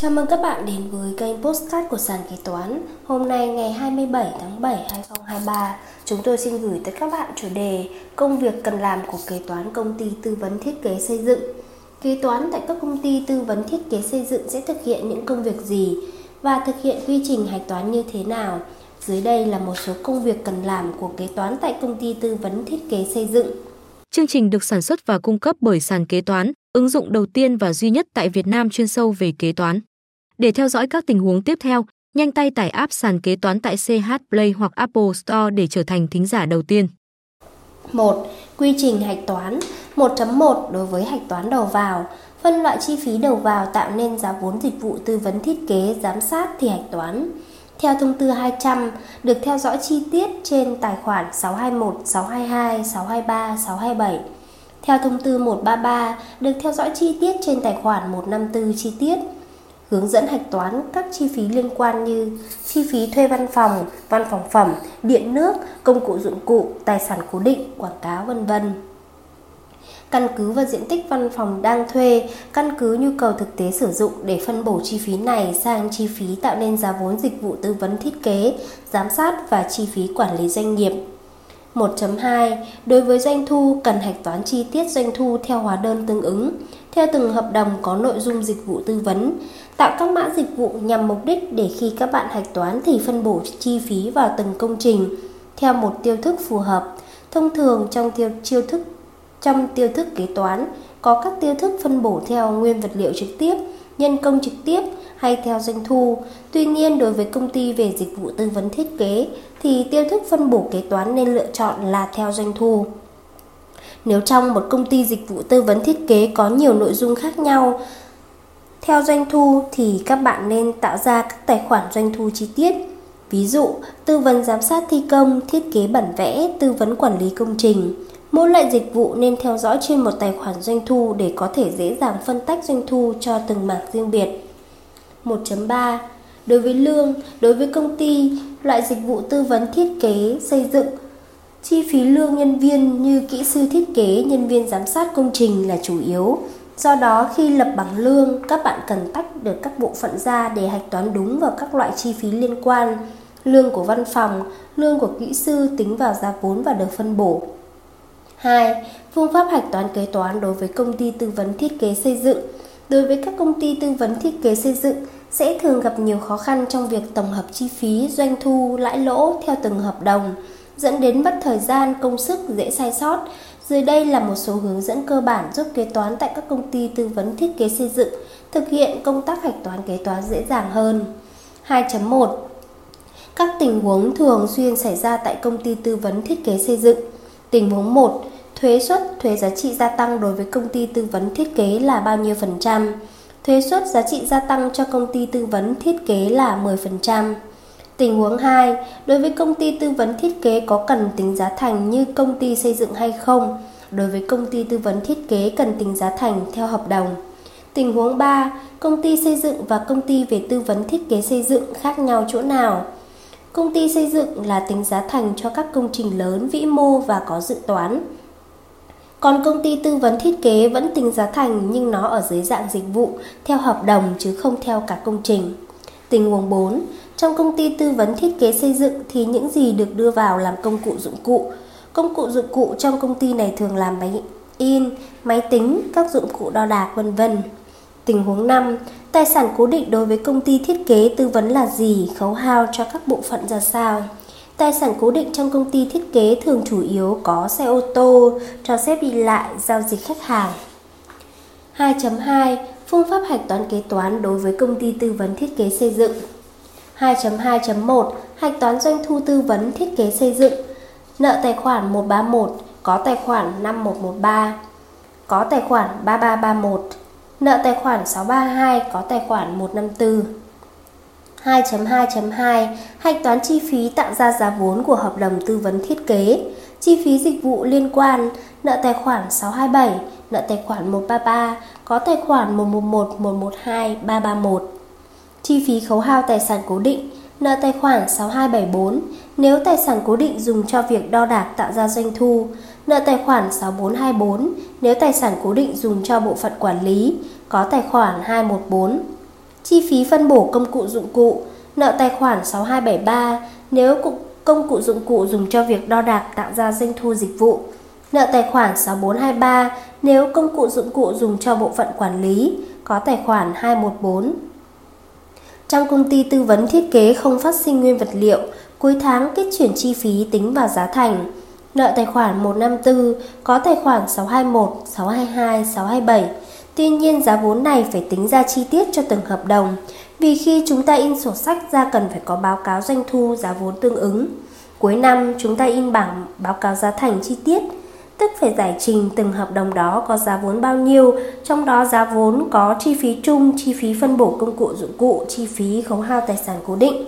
Chào mừng các bạn đến với kênh Postcard của sàn kế toán. Hôm nay ngày 27 tháng 7 2023, chúng tôi xin gửi tới các bạn chủ đề Công việc cần làm của kế toán công ty tư vấn thiết kế xây dựng. Kế toán tại các công ty tư vấn thiết kế xây dựng sẽ thực hiện những công việc gì và thực hiện quy trình hạch toán như thế nào. Dưới đây là một số công việc cần làm của kế toán tại công ty tư vấn thiết kế xây dựng. Chương trình được sản xuất và cung cấp bởi sàn kế toán, ứng dụng đầu tiên và duy nhất tại Việt Nam chuyên sâu về kế toán. Để theo dõi các tình huống tiếp theo, nhanh tay tải app sàn kế toán tại CH Play hoặc Apple Store để trở thành thính giả đầu tiên. 1. Quy trình hạch toán 1.1 đối với hạch toán đầu vào Phân loại chi phí đầu vào tạo nên giá vốn dịch vụ tư vấn thiết kế, giám sát thì hạch toán. Theo thông tư 200, được theo dõi chi tiết trên tài khoản 621, 622, 623, 627. Theo thông tư 133, được theo dõi chi tiết trên tài khoản 154 chi tiết hướng dẫn hạch toán các chi phí liên quan như chi phí thuê văn phòng, văn phòng phẩm, điện nước, công cụ dụng cụ, tài sản cố định, quảng cáo vân vân. Căn cứ vào diện tích văn phòng đang thuê, căn cứ nhu cầu thực tế sử dụng để phân bổ chi phí này sang chi phí tạo nên giá vốn dịch vụ tư vấn thiết kế, giám sát và chi phí quản lý doanh nghiệp. 1.2 Đối với doanh thu cần hạch toán chi tiết doanh thu theo hóa đơn tương ứng, theo từng hợp đồng có nội dung dịch vụ tư vấn, tạo các mã dịch vụ nhằm mục đích để khi các bạn hạch toán thì phân bổ chi phí vào từng công trình theo một tiêu thức phù hợp. Thông thường trong tiêu chiêu thức trong tiêu thức kế toán có các tiêu thức phân bổ theo nguyên vật liệu trực tiếp, nhân công trực tiếp hay theo doanh thu. Tuy nhiên đối với công ty về dịch vụ tư vấn thiết kế thì tiêu thức phân bổ kế toán nên lựa chọn là theo doanh thu. Nếu trong một công ty dịch vụ tư vấn thiết kế có nhiều nội dung khác nhau, theo doanh thu thì các bạn nên tạo ra các tài khoản doanh thu chi tiết. Ví dụ, tư vấn giám sát thi công, thiết kế bản vẽ, tư vấn quản lý công trình. Mỗi loại dịch vụ nên theo dõi trên một tài khoản doanh thu để có thể dễ dàng phân tách doanh thu cho từng mảng riêng biệt. 1.3 Đối với lương, đối với công ty, loại dịch vụ tư vấn thiết kế, xây dựng, chi phí lương nhân viên như kỹ sư thiết kế, nhân viên giám sát công trình là chủ yếu. Do đó khi lập bảng lương, các bạn cần tách được các bộ phận ra để hạch toán đúng vào các loại chi phí liên quan. Lương của văn phòng, lương của kỹ sư tính vào giá vốn và được phân bổ. 2. Phương pháp hạch toán kế toán đối với công ty tư vấn thiết kế xây dựng. Đối với các công ty tư vấn thiết kế xây dựng sẽ thường gặp nhiều khó khăn trong việc tổng hợp chi phí, doanh thu, lãi lỗ theo từng hợp đồng, dẫn đến mất thời gian, công sức, dễ sai sót. Dưới đây là một số hướng dẫn cơ bản giúp kế toán tại các công ty tư vấn thiết kế xây dựng thực hiện công tác hạch toán kế toán dễ dàng hơn. 2.1 Các tình huống thường xuyên xảy ra tại công ty tư vấn thiết kế xây dựng. Tình huống 1 Thuế suất, thuế giá trị gia tăng đối với công ty tư vấn thiết kế là bao nhiêu phần trăm? Thuế suất giá trị gia tăng cho công ty tư vấn thiết kế là 10%. Tình huống 2, đối với công ty tư vấn thiết kế có cần tính giá thành như công ty xây dựng hay không? Đối với công ty tư vấn thiết kế cần tính giá thành theo hợp đồng. Tình huống 3, công ty xây dựng và công ty về tư vấn thiết kế xây dựng khác nhau chỗ nào? Công ty xây dựng là tính giá thành cho các công trình lớn vĩ mô và có dự toán. Còn công ty tư vấn thiết kế vẫn tính giá thành nhưng nó ở dưới dạng dịch vụ theo hợp đồng chứ không theo cả công trình. Tình huống 4, trong công ty tư vấn thiết kế xây dựng thì những gì được đưa vào làm công cụ dụng cụ? Công cụ dụng cụ trong công ty này thường làm máy in, máy tính, các dụng cụ đo đạc vân vân. Tình huống 5, tài sản cố định đối với công ty thiết kế tư vấn là gì, khấu hao cho các bộ phận ra sao? Tài sản cố định trong công ty thiết kế thường chủ yếu có xe ô tô, cho xếp đi lại, giao dịch khách hàng. 2.2 Phương pháp hạch toán kế toán đối với công ty tư vấn thiết kế xây dựng 2.2.1 Hạch toán doanh thu tư vấn thiết kế xây dựng. Nợ tài khoản 131 có tài khoản 5113 có tài khoản 3331 Nợ tài khoản 632 có tài khoản 154 2.2.2 Hạch toán chi phí tạo ra giá vốn của hợp đồng tư vấn thiết kế. Chi phí dịch vụ liên quan Nợ tài khoản 627 Nợ tài khoản 133 Có tài khoản 111, 112, 331 Chi phí khấu hao tài sản cố định Nợ tài khoản 6274 Nếu tài sản cố định dùng cho việc đo đạc tạo ra doanh thu Nợ tài khoản 6424 Nếu tài sản cố định dùng cho bộ phận quản lý Có tài khoản 214 Chi phí phân bổ công cụ dụng cụ, nợ tài khoản 6273 nếu công cụ dụng cụ dùng cho việc đo đạc tạo ra doanh thu dịch vụ. Nợ tài khoản 6423 nếu công cụ dụng cụ dùng cho bộ phận quản lý, có tài khoản 214. Trong công ty tư vấn thiết kế không phát sinh nguyên vật liệu, cuối tháng kết chuyển chi phí tính vào giá thành. Nợ tài khoản 154 có tài khoản 621, 622, 627. Tuy nhiên giá vốn này phải tính ra chi tiết cho từng hợp đồng, vì khi chúng ta in sổ sách ra cần phải có báo cáo doanh thu giá vốn tương ứng. Cuối năm chúng ta in bảng báo cáo giá thành chi tiết, tức phải giải trình từng hợp đồng đó có giá vốn bao nhiêu, trong đó giá vốn có chi phí chung, chi phí phân bổ công cụ dụng cụ, chi phí khấu hao tài sản cố định.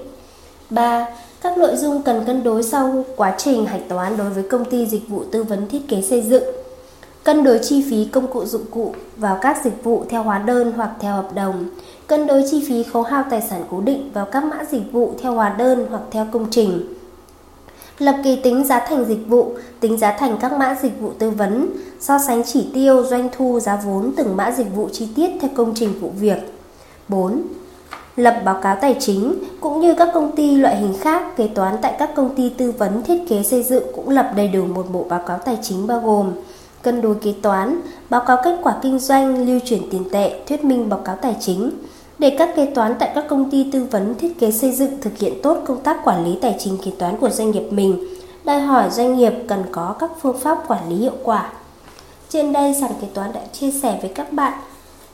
3. Các nội dung cần cân đối sau quá trình hạch toán đối với công ty dịch vụ tư vấn thiết kế xây dựng. Cân đối chi phí công cụ dụng cụ vào các dịch vụ theo hóa đơn hoặc theo hợp đồng. Cân đối chi phí khấu hao tài sản cố định vào các mã dịch vụ theo hóa đơn hoặc theo công trình. Lập kỳ tính giá thành dịch vụ, tính giá thành các mã dịch vụ tư vấn, so sánh chỉ tiêu, doanh thu, giá vốn từng mã dịch vụ chi tiết theo công trình vụ việc. 4 lập báo cáo tài chính cũng như các công ty loại hình khác kế toán tại các công ty tư vấn thiết kế xây dựng cũng lập đầy đủ một bộ báo cáo tài chính bao gồm cân đối kế toán, báo cáo kết quả kinh doanh, lưu chuyển tiền tệ, thuyết minh báo cáo tài chính. Để các kế toán tại các công ty tư vấn thiết kế xây dựng thực hiện tốt công tác quản lý tài chính kế toán của doanh nghiệp mình, đòi hỏi doanh nghiệp cần có các phương pháp quản lý hiệu quả. Trên đây sàn kế toán đã chia sẻ với các bạn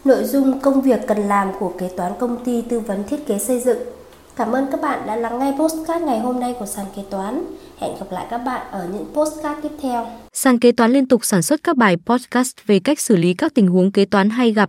nội dung công việc cần làm của kế toán công ty tư vấn thiết kế xây dựng. Cảm ơn các bạn đã lắng nghe postcard ngày hôm nay của sàn kế toán. Hẹn gặp lại các bạn ở những postcard tiếp theo. Sàn kế toán liên tục sản xuất các bài podcast về cách xử lý các tình huống kế toán hay gặp,